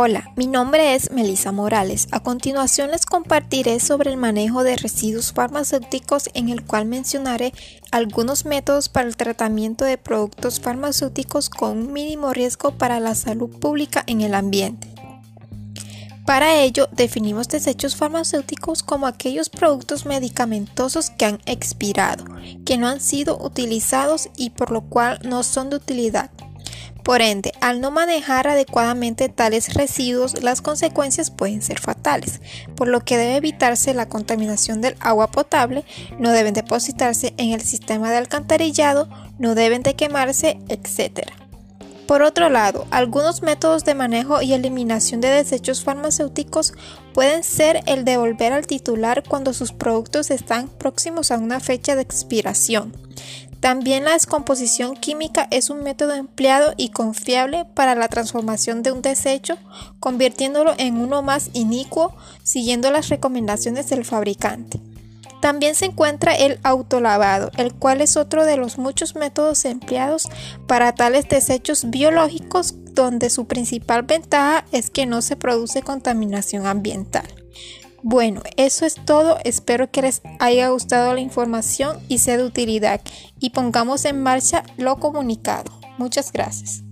Hola, mi nombre es Melissa Morales. A continuación les compartiré sobre el manejo de residuos farmacéuticos en el cual mencionaré algunos métodos para el tratamiento de productos farmacéuticos con un mínimo riesgo para la salud pública en el ambiente. Para ello, definimos desechos farmacéuticos como aquellos productos medicamentosos que han expirado, que no han sido utilizados y por lo cual no son de utilidad por ende, al no manejar adecuadamente tales residuos, las consecuencias pueden ser fatales, por lo que debe evitarse la contaminación del agua potable, no deben depositarse en el sistema de alcantarillado, no deben de quemarse, etc. Por otro lado, algunos métodos de manejo y eliminación de desechos farmacéuticos pueden ser el devolver al titular cuando sus productos están próximos a una fecha de expiración, también la descomposición química es un método empleado y confiable para la transformación de un desecho, convirtiéndolo en uno más inicuo, siguiendo las recomendaciones del fabricante. También se encuentra el autolavado, el cual es otro de los muchos métodos empleados para tales desechos biológicos donde su principal ventaja es que no se produce contaminación ambiental. Bueno, eso es todo. Espero que les haya gustado la información y sea de utilidad y pongamos en marcha lo comunicado. Muchas gracias.